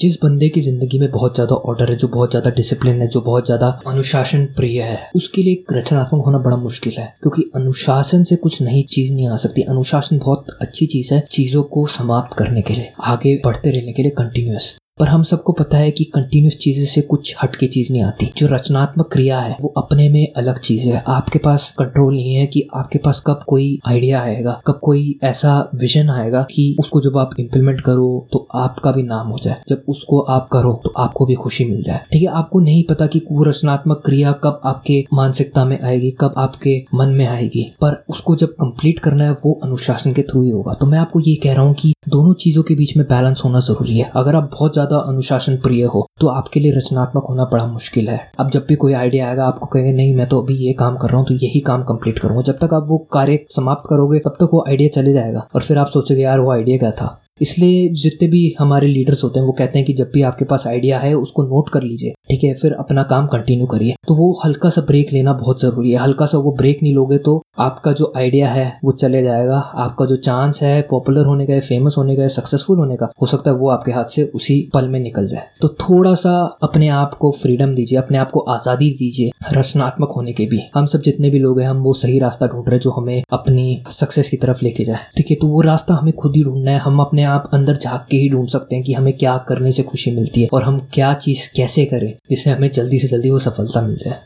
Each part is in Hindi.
जिस बंदे की ज़िंदगी में बहुत ज़्यादा ऑर्डर है, जो बहुत ज़्यादा डिसिप्लिन है, जो बहुत ज़्यादा अनुशासन प्रिय है, उसके लिए रचनात्मक होना बड़ा मुश्किल है, क्योंकि अनुशासन से कुछ नई चीज़ नहीं आ सकती। अनुशासन बहुत अच्छी चीज़ है चीज़ों को समाप्त करने के लिए, आगे बढ़ते रहने के लिए कंटिन्यूस पर हम सबको पता है कि कंटिन्यूस चीज़ें से कुछ हटके चीज़ नहीं आती। जो रचनात्मक क्रिया है, वो अपने में अलग चीज़ है। आपके पास कंट्रोल नहीं है कि आपके पास कब कोई आइडिया आएगा, कब कोई ऐसा विजन आएगा कि उसको जब आप इम्प्लीमेंट करो तो आपका भी नाम हो जाए। जब उसको आप करो तो आपको भी खुशी मिल जाए। ठीक है आपको नहीं पता कि वो रचनात्मक क्रिया कब आपके मानसिकता में आएगी, कब आपके मन में आएगी। पर उसको जब कंप्लीट करना है, वो अनुशासन के थ्रू ही होगा। तो मैं आपको ये कह रहा हूँ कि दोनों चीज़ों के बीच में बैलेंस होना ज़रूरी है। अगर आप बहुत ज़्यादा अनुशासन प्रिय हो तो आपके लिए रचनात्मक होना बड़ा मुश्किल है। अब जब भी कोई आइडिया आएगा, आपको कहेंगे, नहीं, मैं तो अभी ये काम कर रहा हूँ तो यही काम कंप्लीट करूँगा। जब तक आप वो कार्य समाप्त करोगे, तब तक वो आइडिया चले जाएगा और फिर आप सोचोगे, यार, वो आइडिया क्या था? इसलिए जितने भी हमारे लीडर्स होते हैं, वो कहते हैं कि जब भी आपके पास आइडिया है, उसको नोट कर लीजिए, ठीक है? फिर अपना काम कंटिन्यू करिए। तो वो हल्का सा ब्रेक लेना बहुत ज़रूरी है। हल्का सा वो ब्रेक नहीं लोगे तो आपका जो आइडिया है, वो चले जाएगा। आपका जो चांस है पॉपुलर होने का फ़ेमस होने का सक्सेसफुल होने का, हो सकता है वो आपके हाथ से उसी पल में निकल जाए। तो थोड़ा सा अपने आप को फ्रीडम दीजिए, अपने आप को आज़ादी दीजिए, रचनात्मक होने के भी। हम सब जितने भी लोग हैं, हम वो सही रास्ता ढूंढ रहे जो हमें अपनी सक्सेस की तरफ़ लेके जाए। ठीक है तो वो रास्ता हमें खुद ही ढूंढना है। हम अपने आप अंदर झाँक के ही ढूंढ सकते हैं कि हमें क्या करने से खुशी मिलती है और हम क्या चीज़ कैसे करें जिससे हमें जल्दी से जल्दी वो सफलता मिल जाए।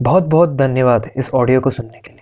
बहुत बहुत धन्यवाद इस ऑडियो को सुनने के लिए।